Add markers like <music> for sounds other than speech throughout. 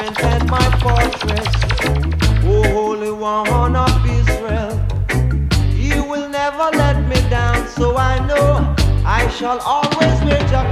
strength and my fortress. O Holy One of Israel, you will never let me down, so I know I shall always reach up.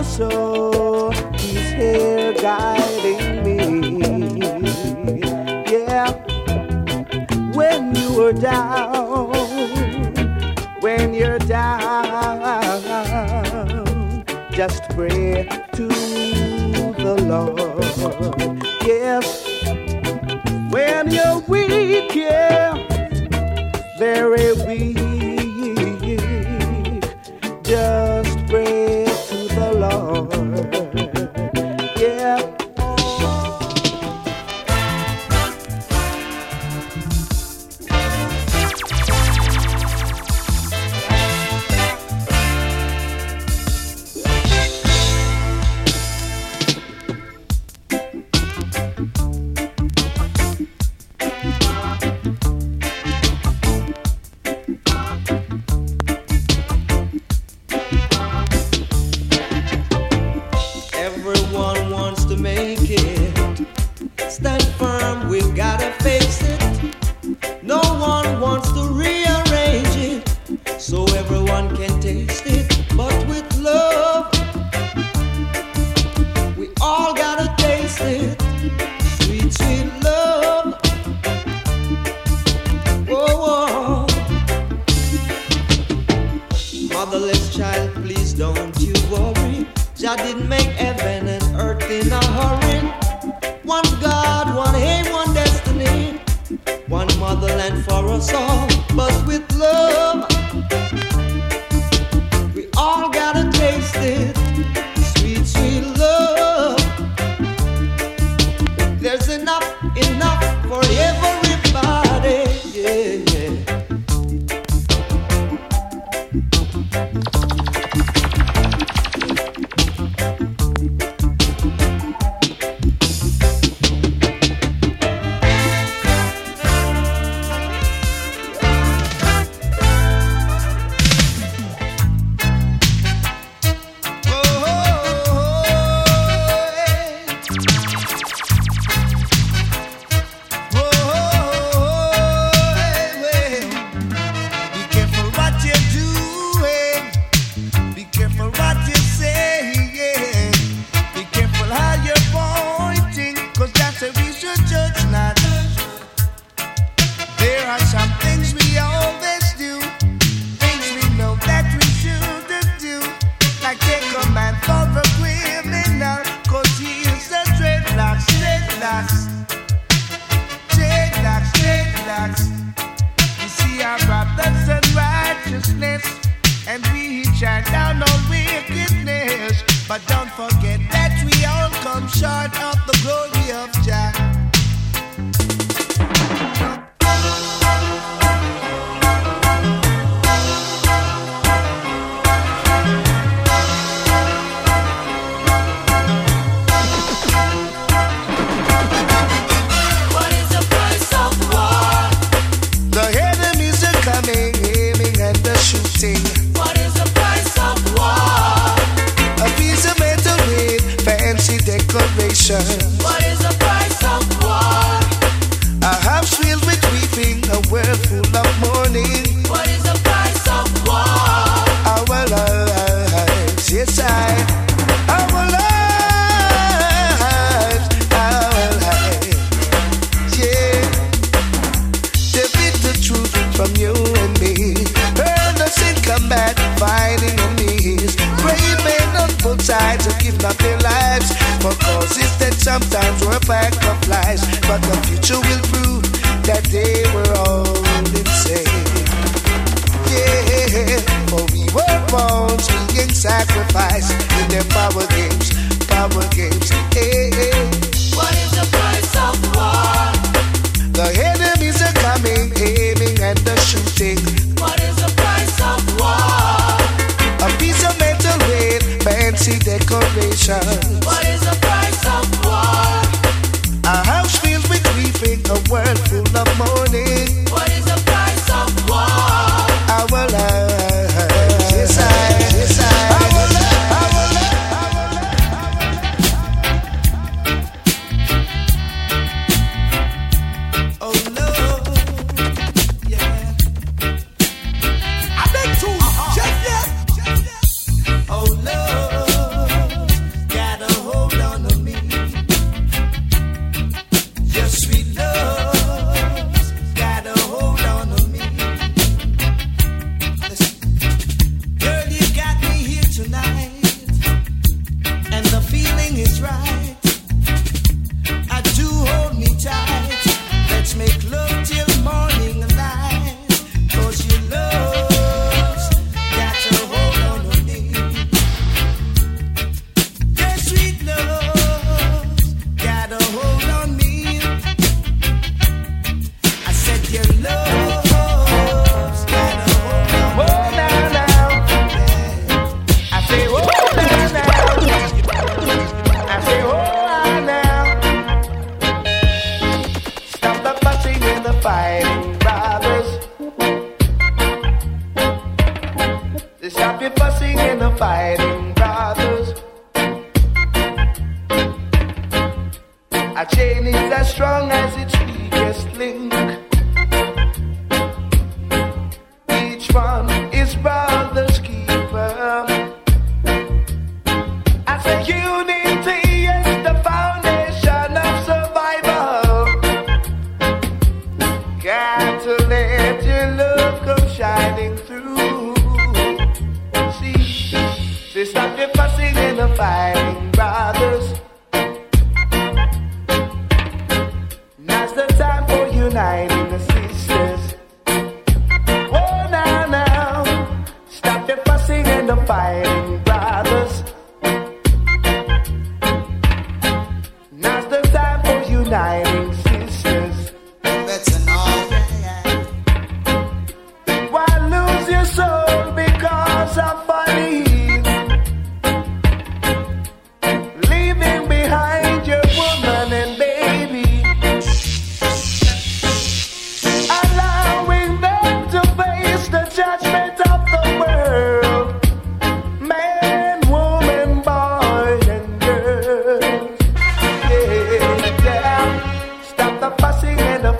your soul. He's here guiding me. Yeah, when you're down, when you're down, just pray to the Lord. Yes, when you're weak, yeah, very weak. Just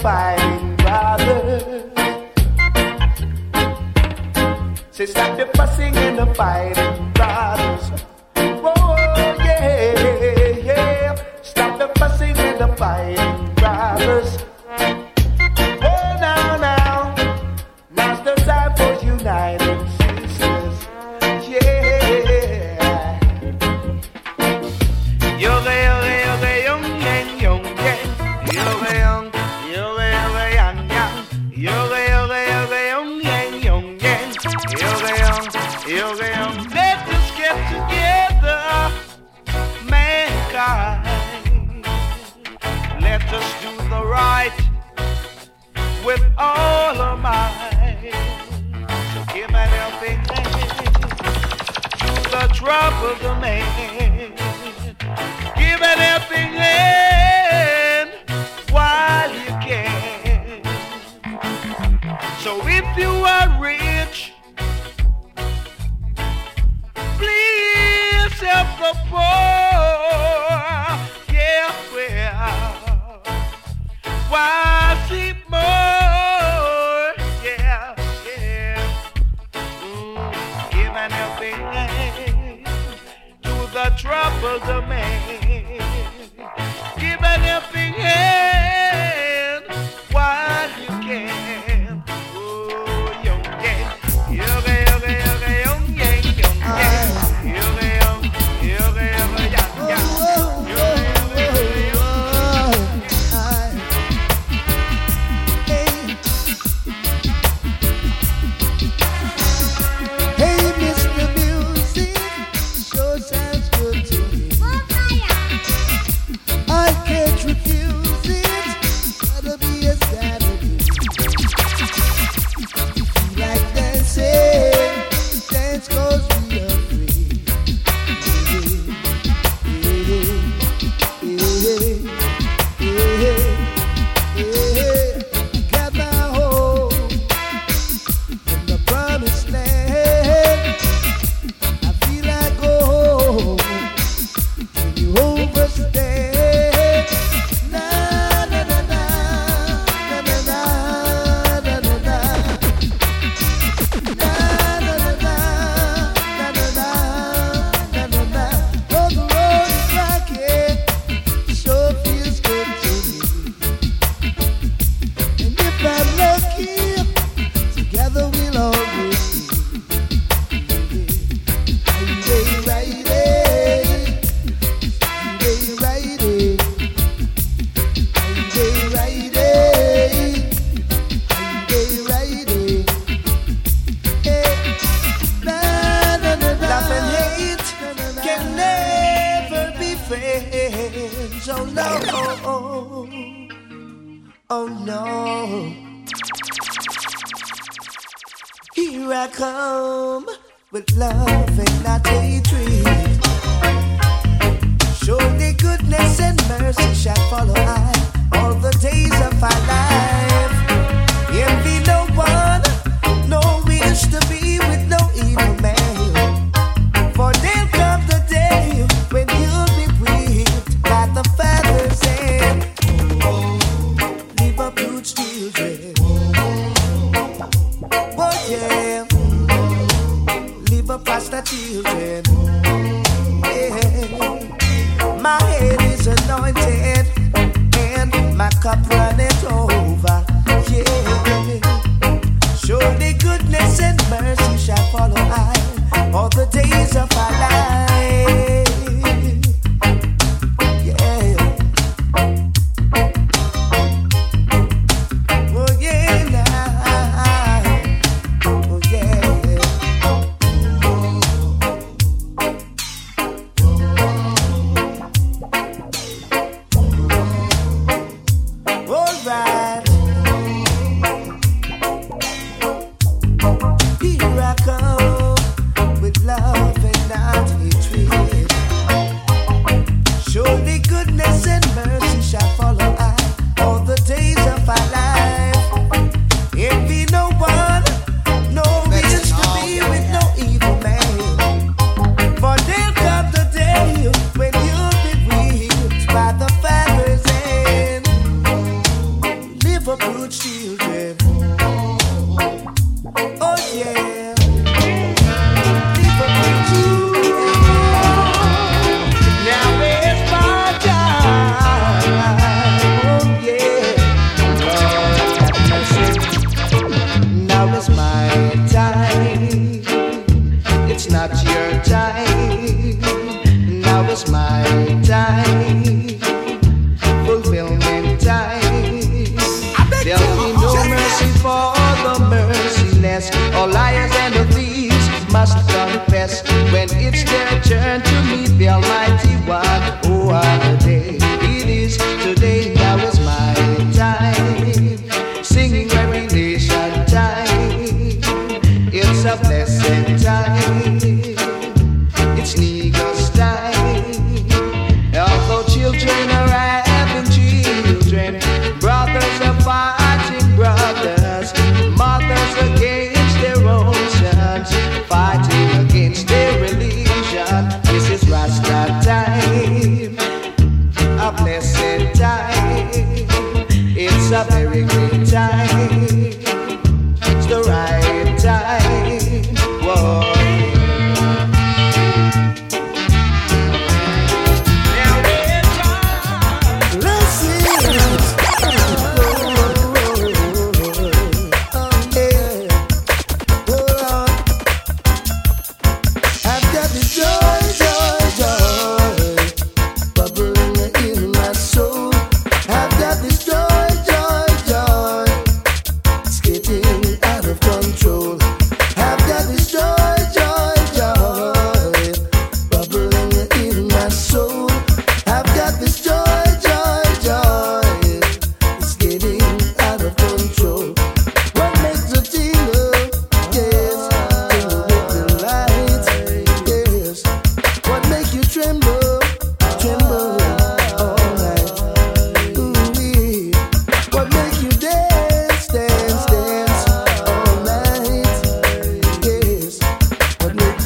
yoga, yoga,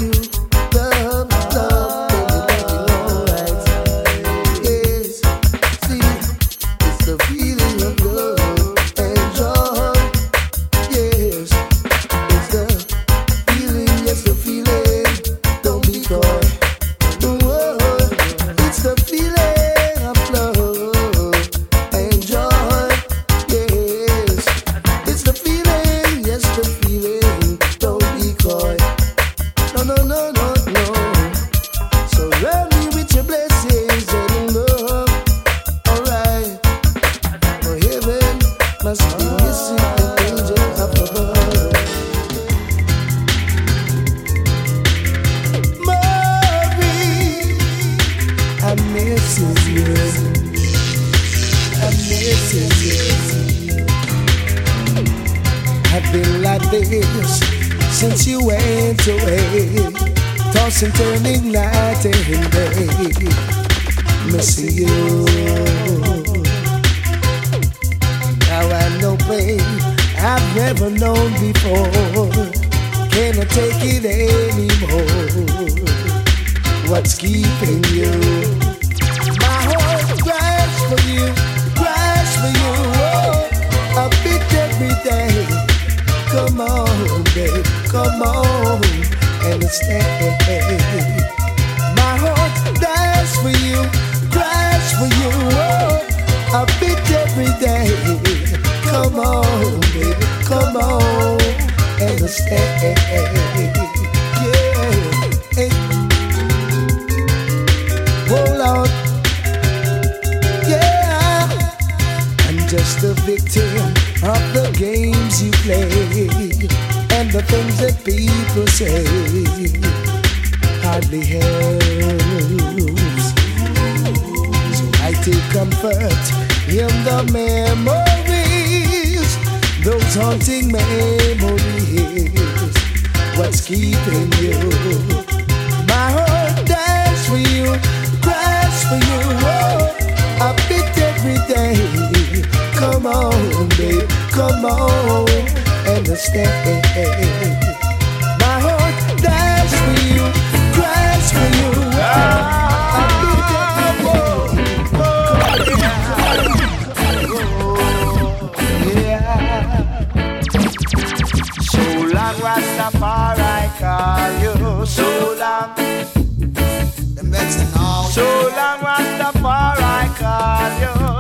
You.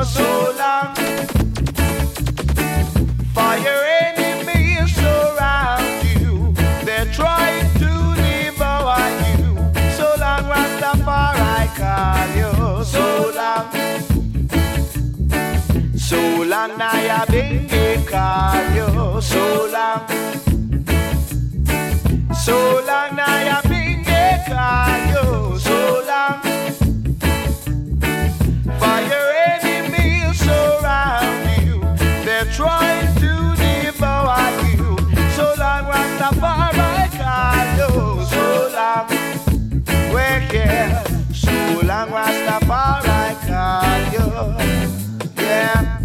for so long. For your enemies surround you, they're trying to devour you. So long, Rastafari, call you. So long. So long, I have been call you. So long. So long, I have been call you. So long you. Yeah.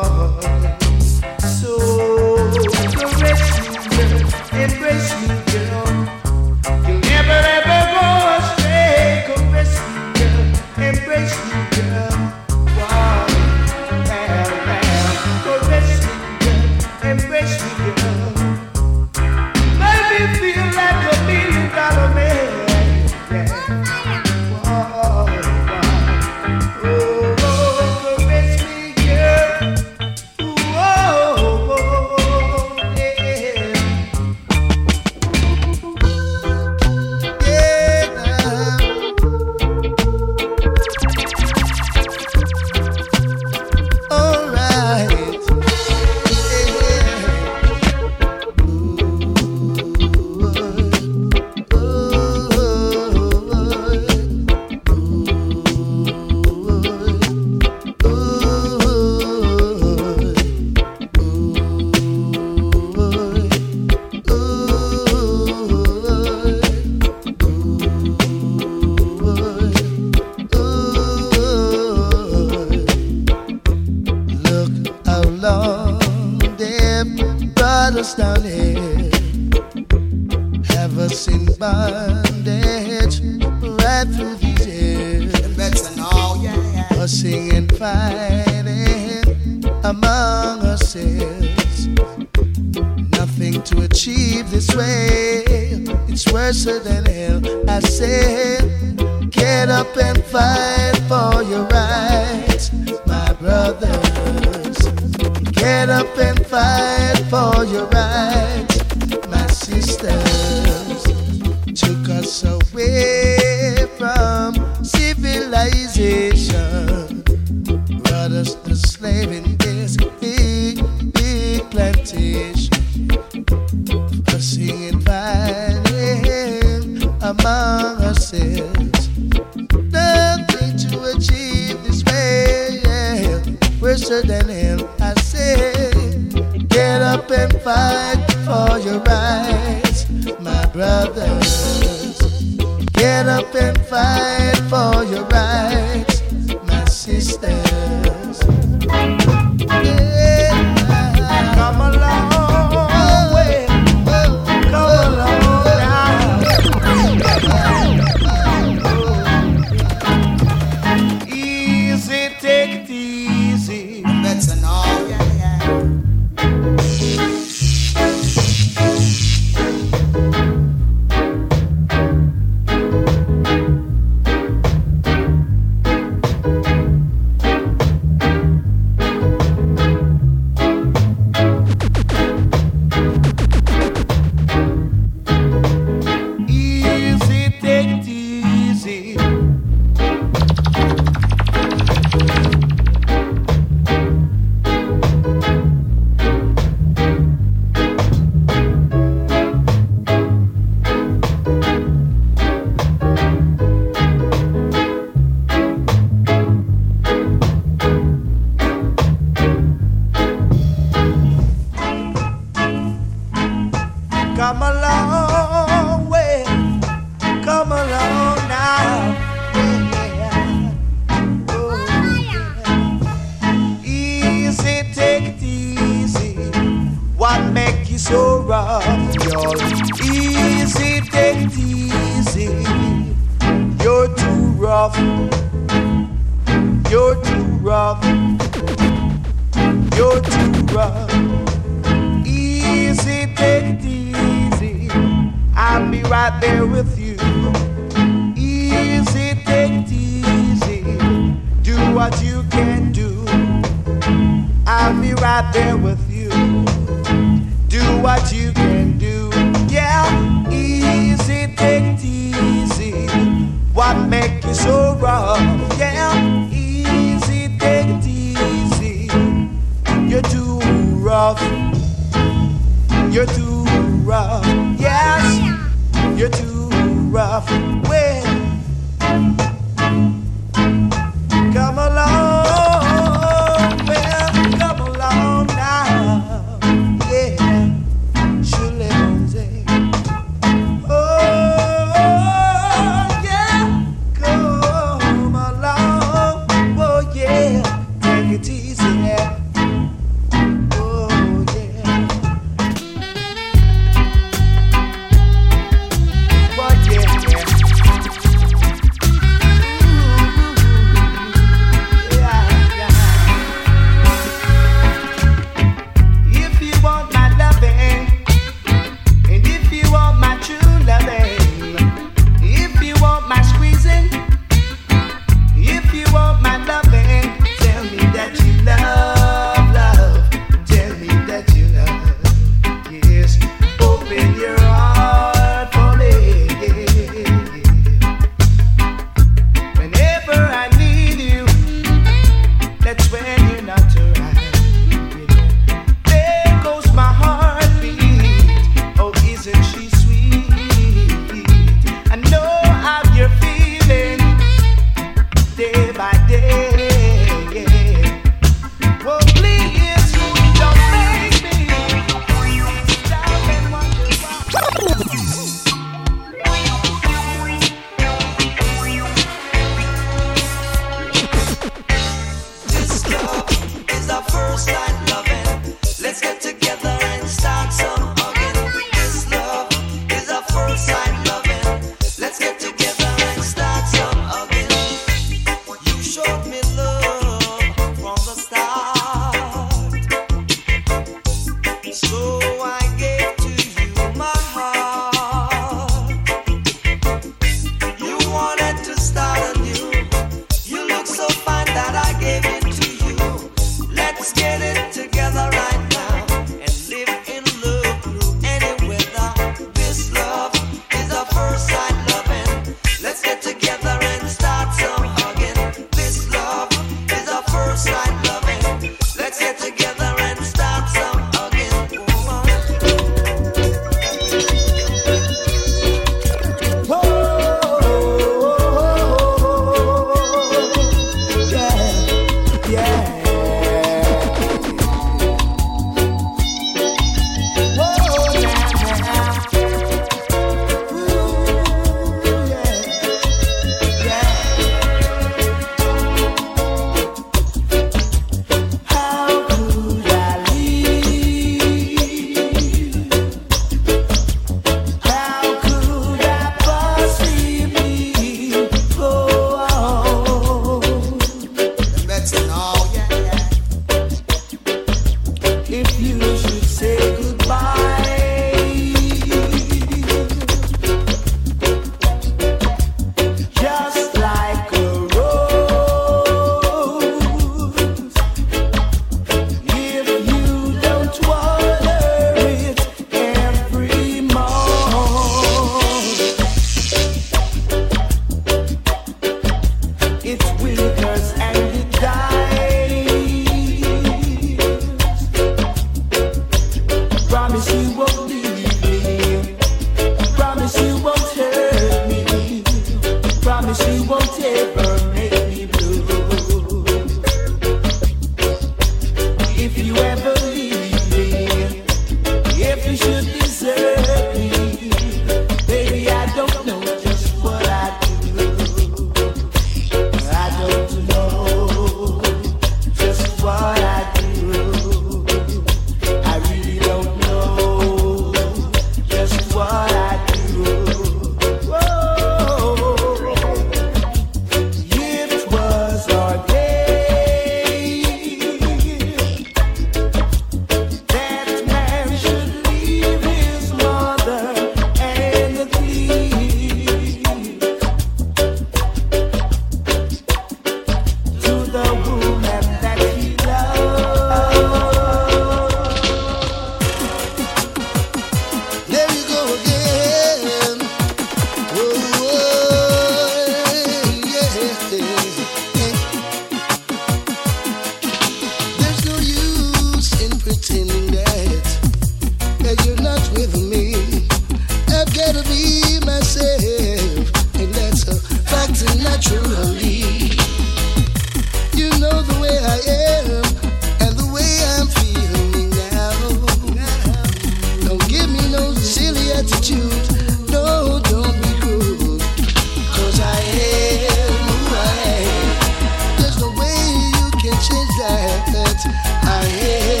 planet. I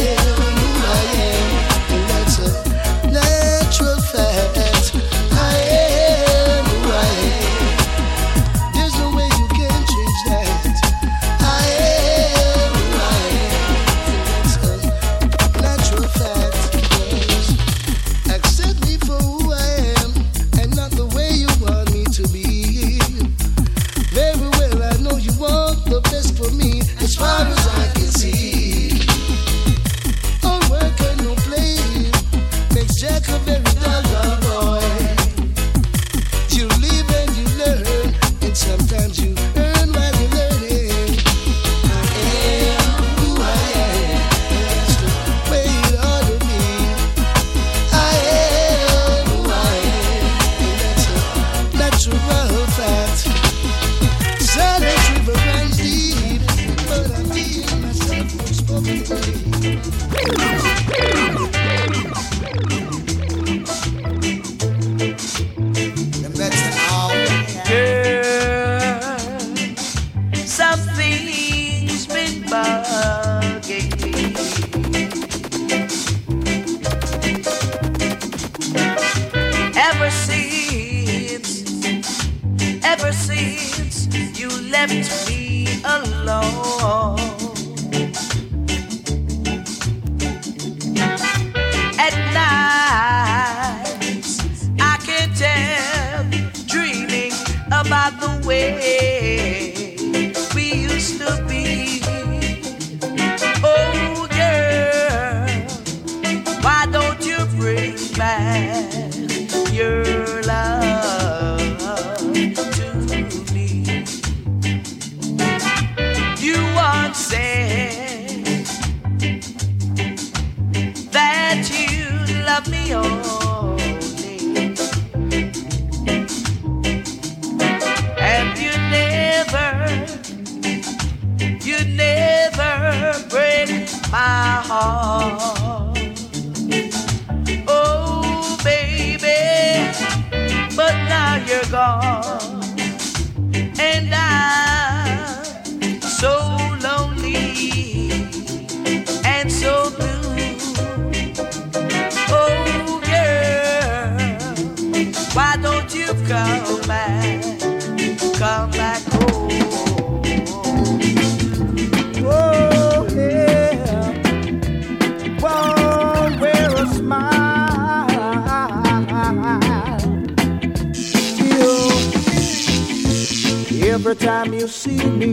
Every time you see me,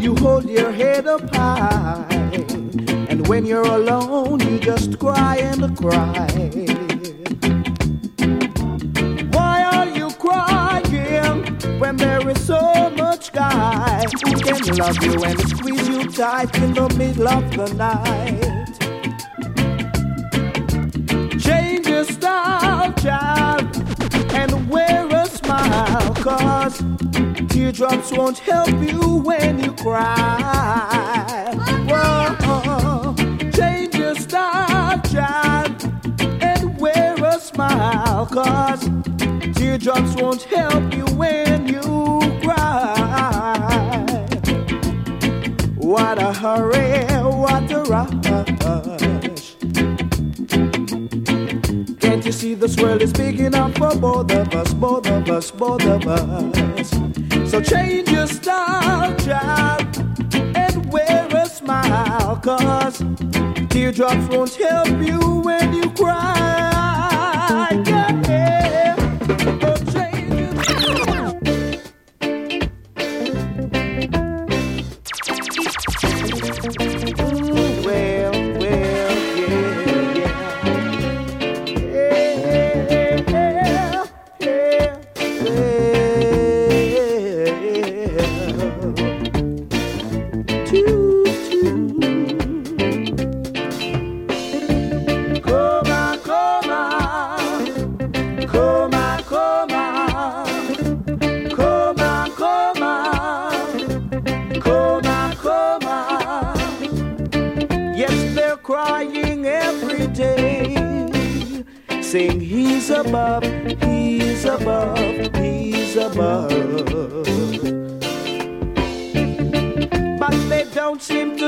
you hold your head up high. And when you're alone, you just cry and cry. Why are you crying when there is so much guy who can love you and squeeze you tight in the middle of the night? Change your style, child, and wear a smile. cause. Teardrops won't help you when you cry. Whoa, change your style, child, and wear a smile. Cause teardrops won't help you when you cry. What a hurry, what a rush. Can't you see this world is big enough for both of us, both of us, both of us? So change your style, child, and wear a smile, cause teardrops won't help you when you cry.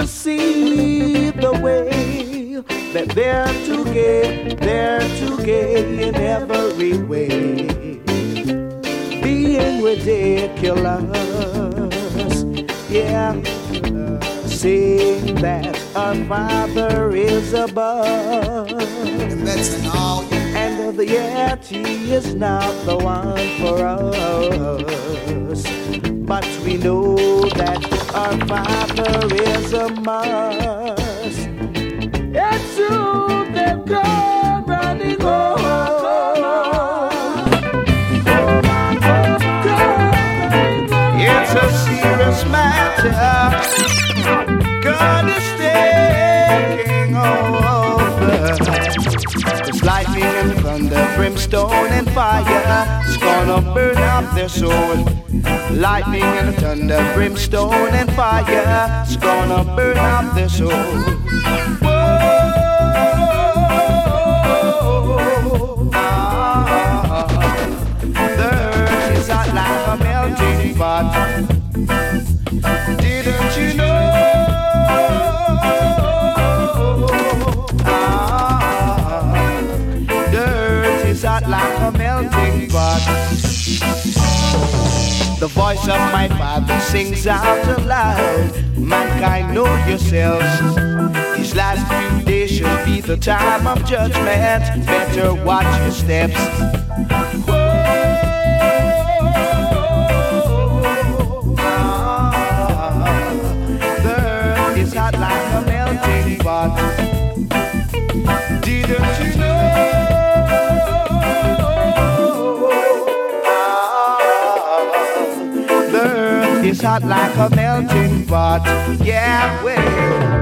To see the way that they're too gay, they're too gay in every way. Being ridiculous, yeah. Seeing that our Father is above. And the He is not the one for us. But we know that our Father is a must. Soon they'll come running home. It's a serious matter. Brimstone and fire is gonna burn up their soul. Lightning and thunder, brimstone and fire is gonna burn up their soul. Whoa, ah, the earth is like a melting pot. Voice of my father sings out aloud. Mankind, know yourselves. These last few days should be the time of judgment. Better watch your steps. Ah, the earth is hot like a melting pot. Hot like a melting pot. Yeah, well,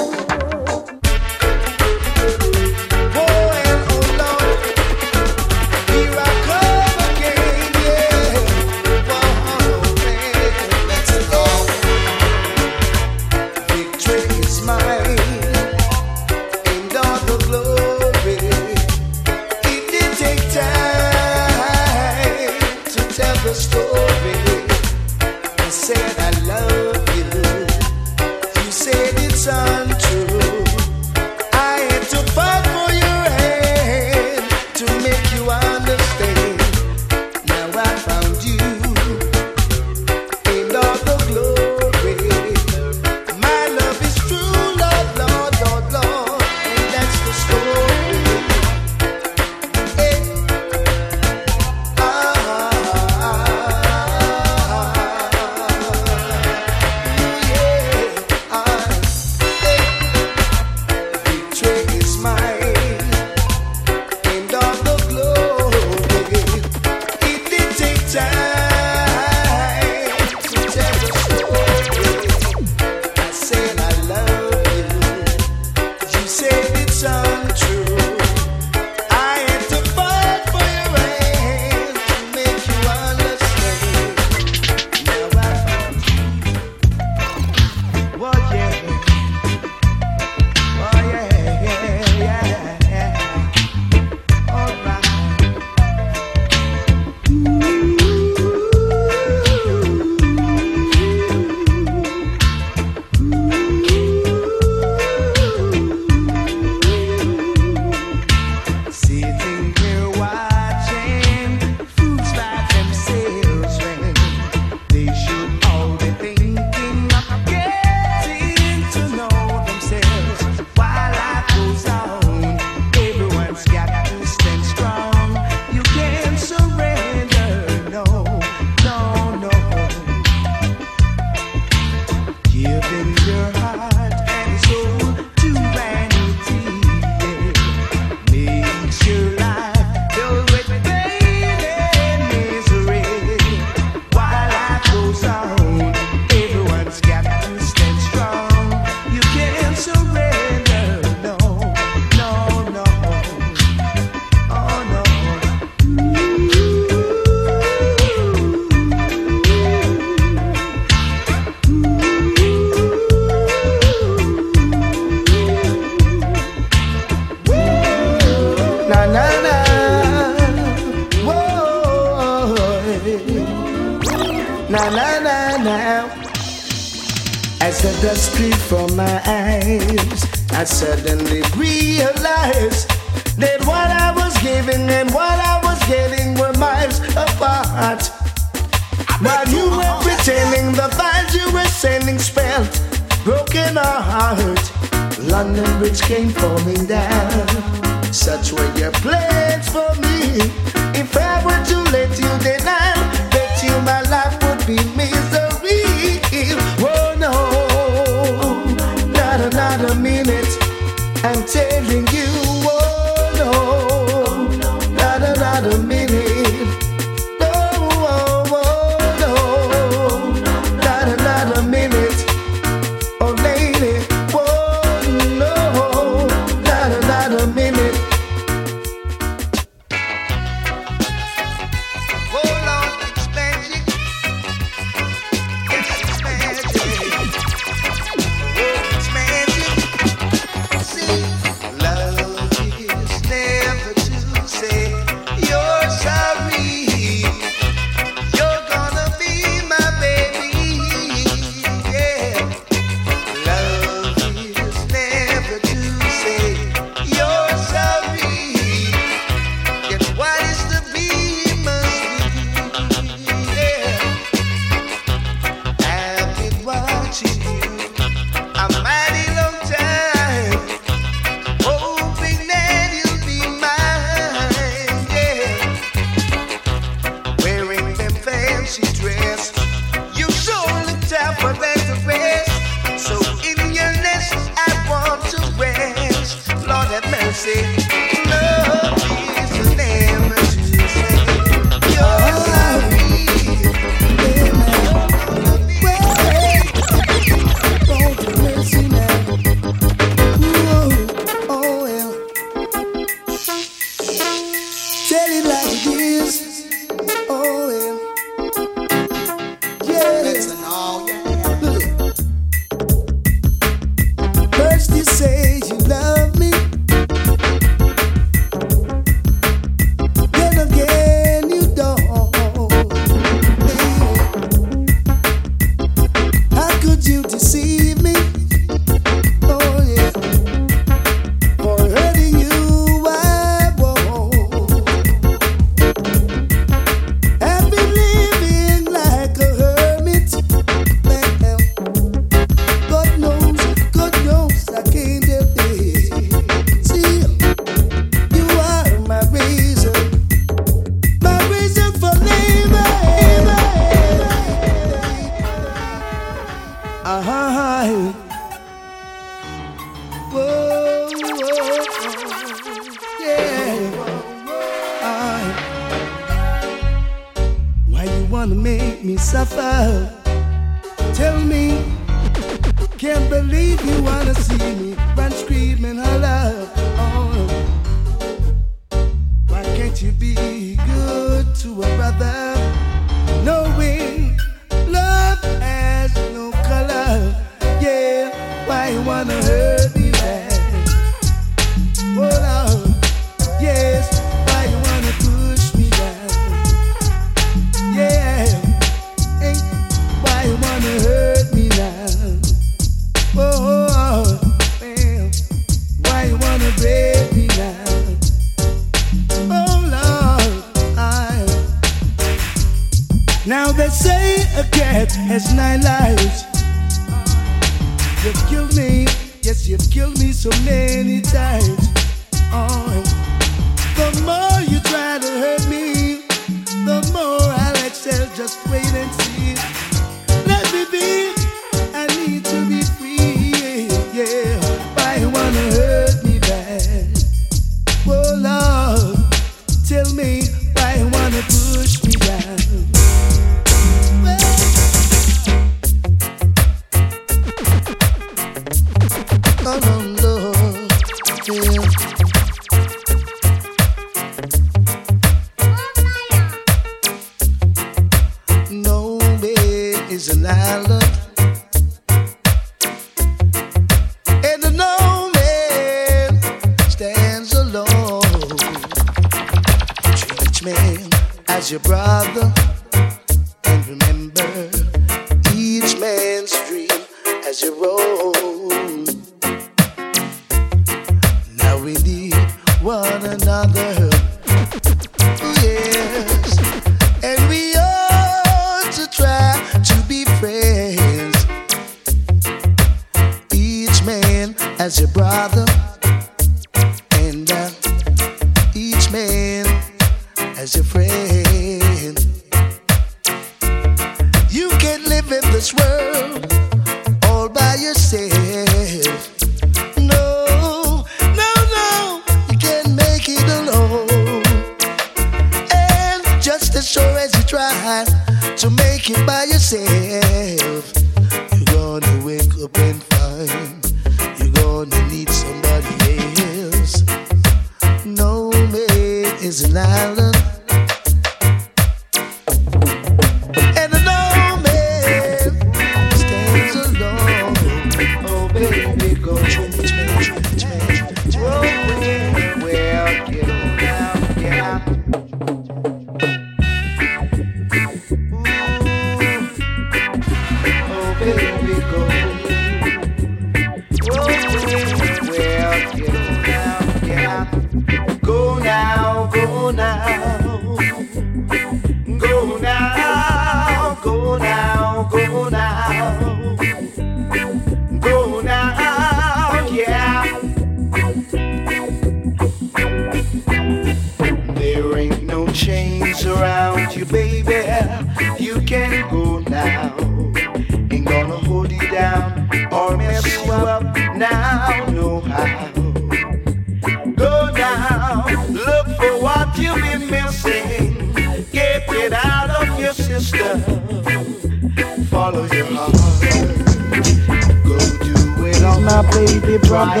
baby brother.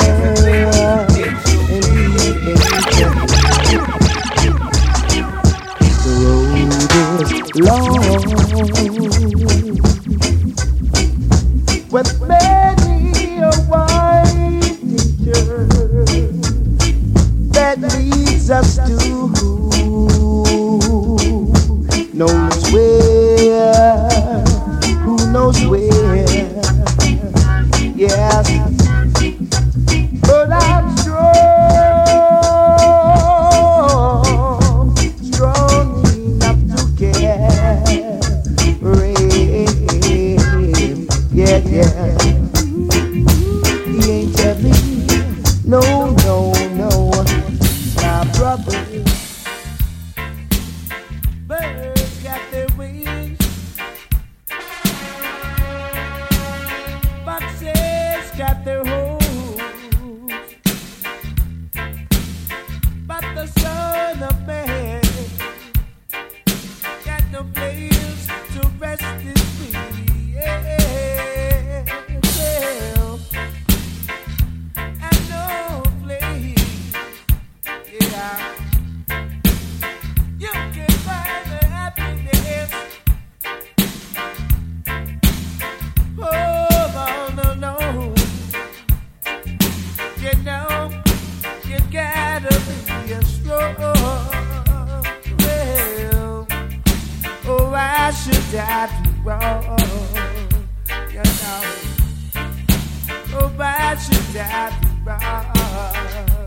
Indeed, indeed. The road is long. With baby. should I do wrong? You know, oh, why should I do wrong?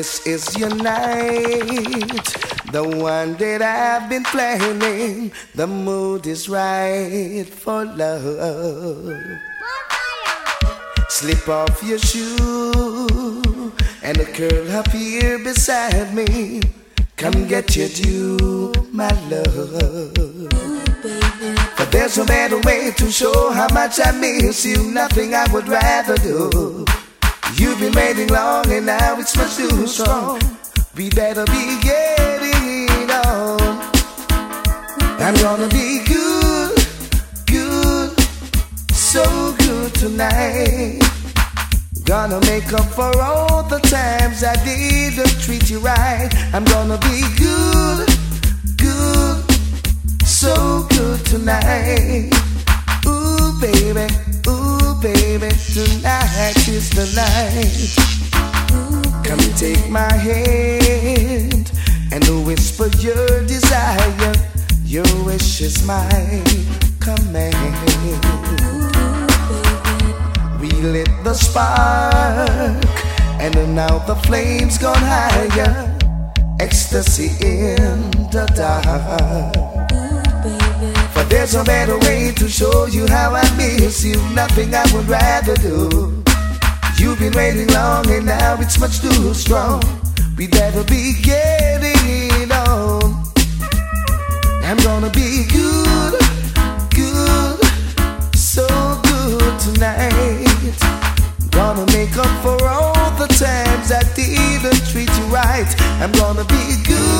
This is your night, the one that I've been planning. The mood is right for love. Slip off your shoe and curl up here beside me. Come get your due, my love. But there's no better way to show how much I miss you. Nothing I would rather do. You've been waiting long and now it's much too strong. We better be getting it on. I'm gonna be good, good, so good tonight. Gonna make up for all the times I didn't treat you right. I'm gonna be good, good, so good tonight. Ooh, baby, ooh, baby, tonight is the night. Come take my hand and whisper your desire. Your wish is my command. We lit the spark, and now the flames gone higher. Ecstasy in the dark. There's no better way to show you how I miss you. Nothing I would rather do. You've been waiting long, and now it's much too strong. We better be getting on. I'm gonna be good, good, so good tonight. Gonna make up for all the times I didn't treat you right. I'm gonna be good,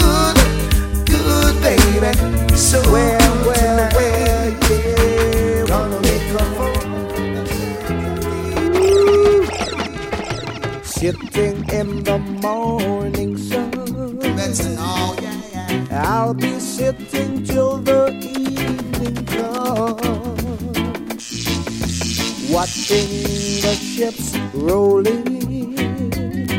morning sun. Oh, I'll be sitting till the evening comes, watching the ships rolling.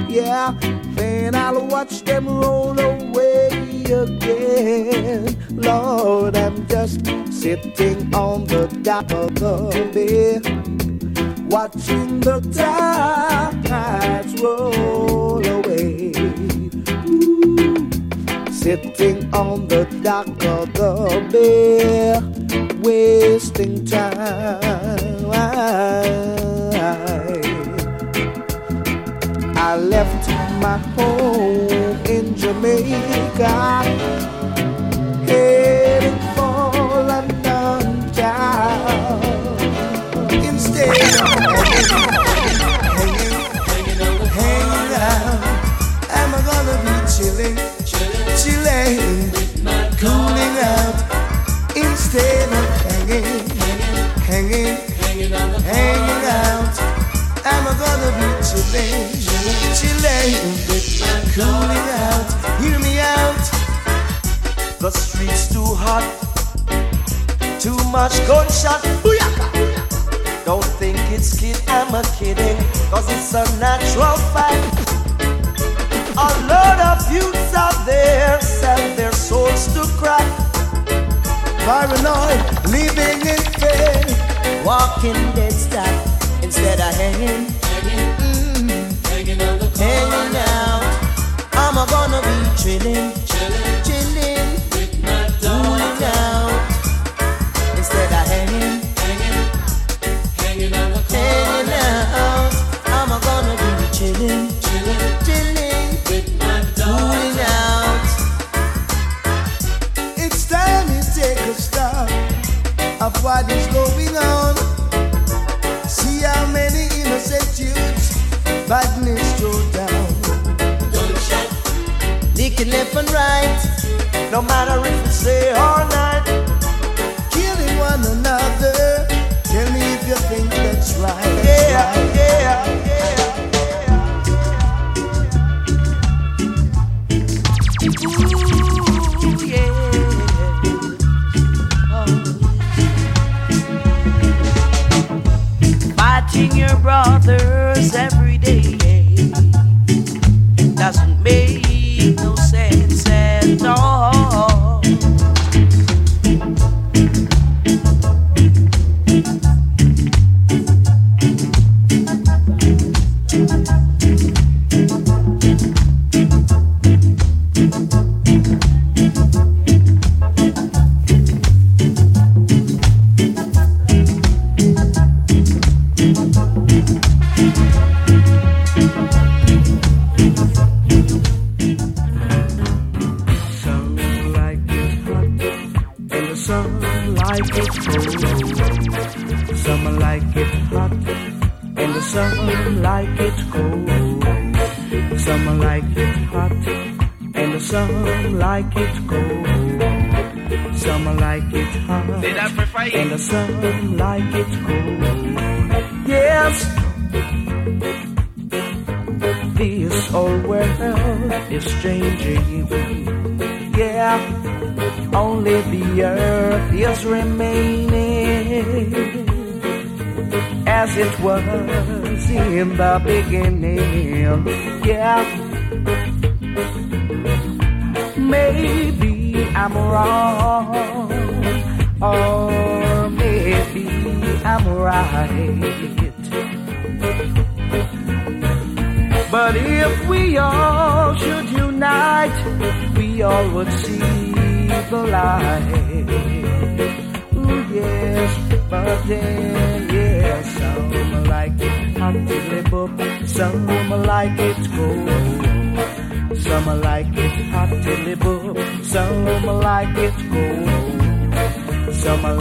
Yeah, then I'll watch them roll away again. Lord, I'm just sitting on the dock of the bay, watching the tides roll away. Sitting on the dock of the bay, wasting time. I left my home in Jamaica, The streets too hot, too much gunshot. Booyaka. Don't think it's kid, I'm a kidding, cause it's a natural fact. A lot of youths out there sell their souls to crack. Paranoid, living in fear, Walking dead stop instead of hanging. Hanging hanging out. I'm a gonna be chilling, no matter if it's day oh,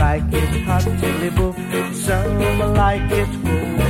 like it hot till boop, some like it cold.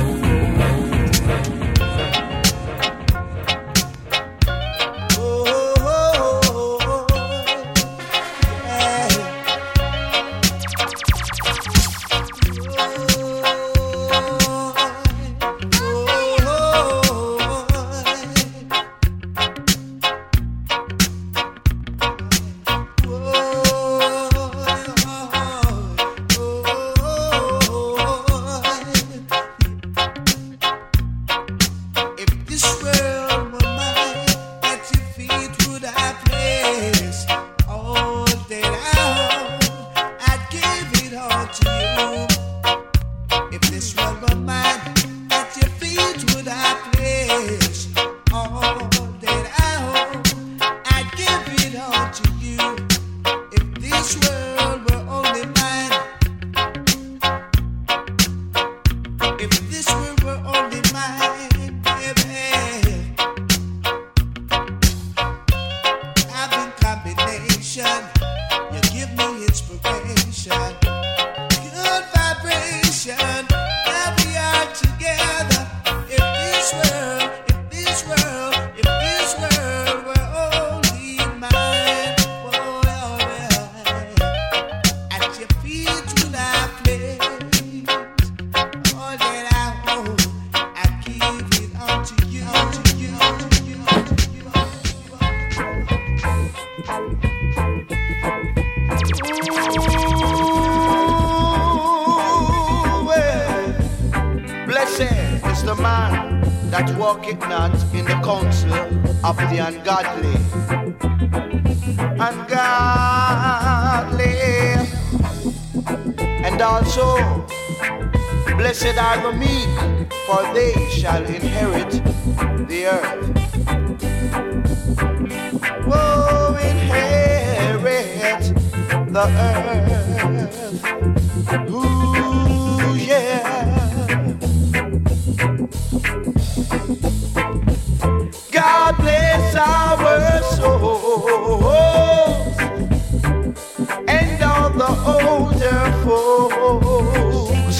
folks.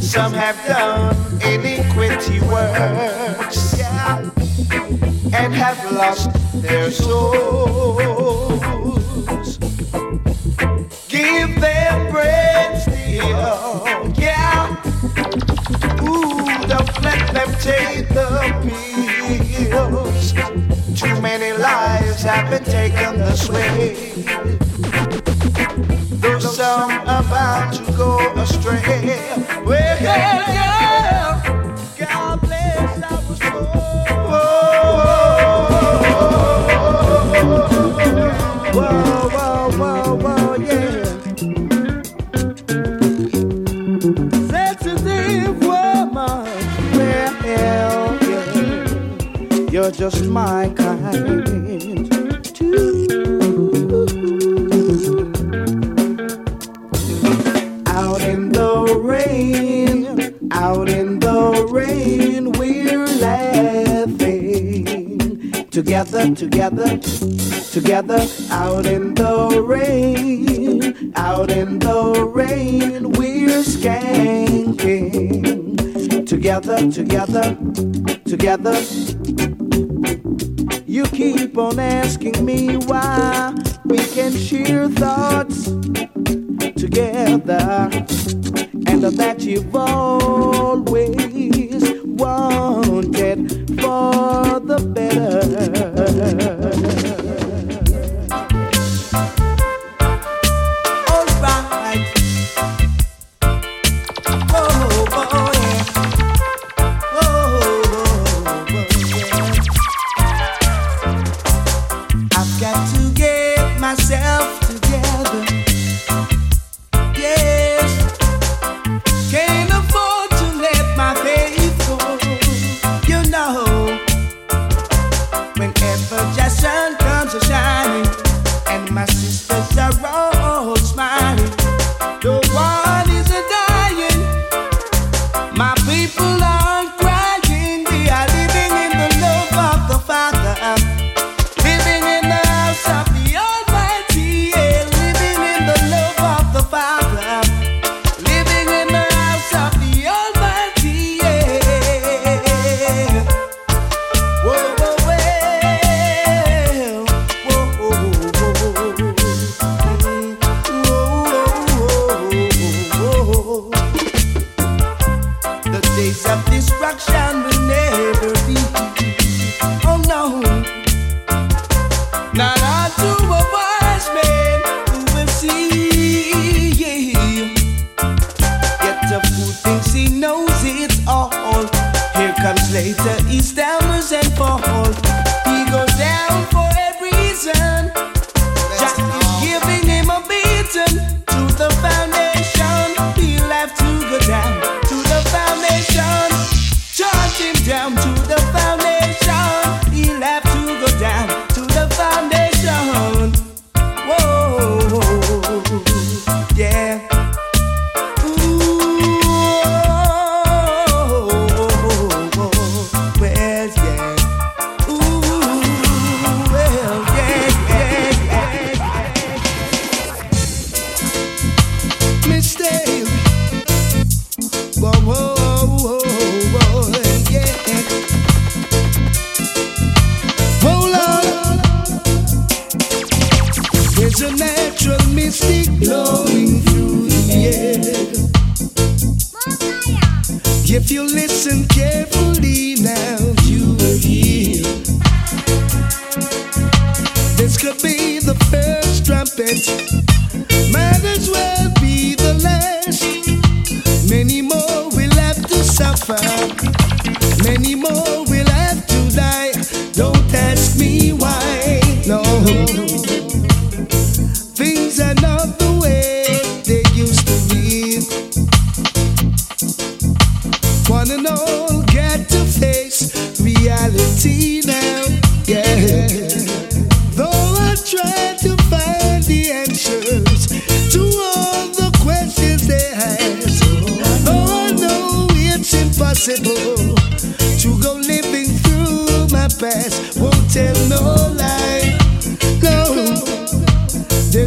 Some have done iniquity works yeah, and have lost their souls. Give them bread still, yeah. Ooh, don't let them take the pills. Too many lives have been taken this way. I'm about to go astray. Well, yeah, God bless our soul. Whoa, whoa, whoa, whoa, yeah. Sensitive woman. You're just my together, together, together out in the rain. Out in the rain, we're skanking. Together, together, together. You keep on asking me why we can share thoughts together, and that you've always wanted for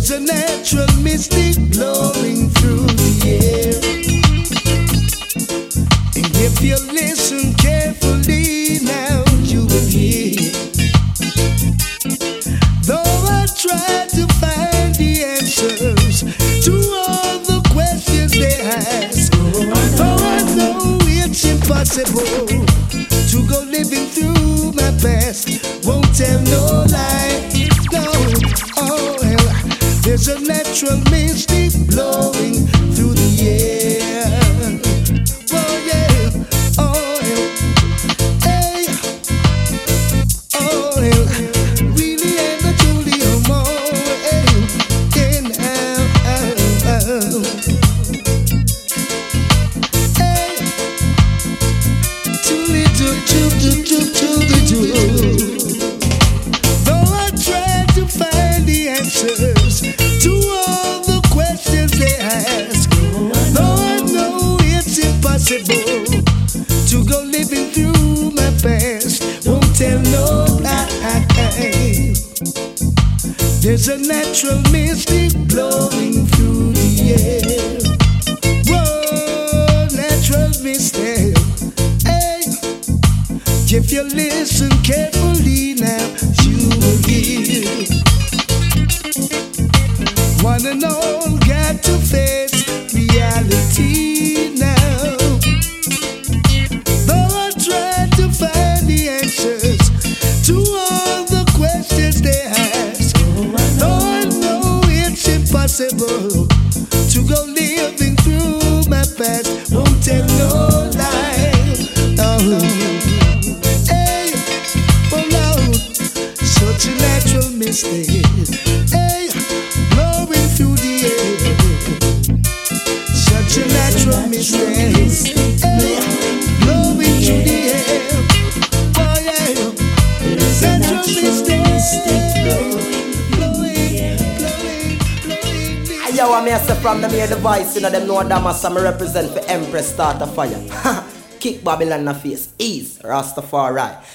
There's a natural mystic know, them know that I'm represent for Empress Start a Fire. <laughs> Kick Babylon in the face. Ease, Rastafari.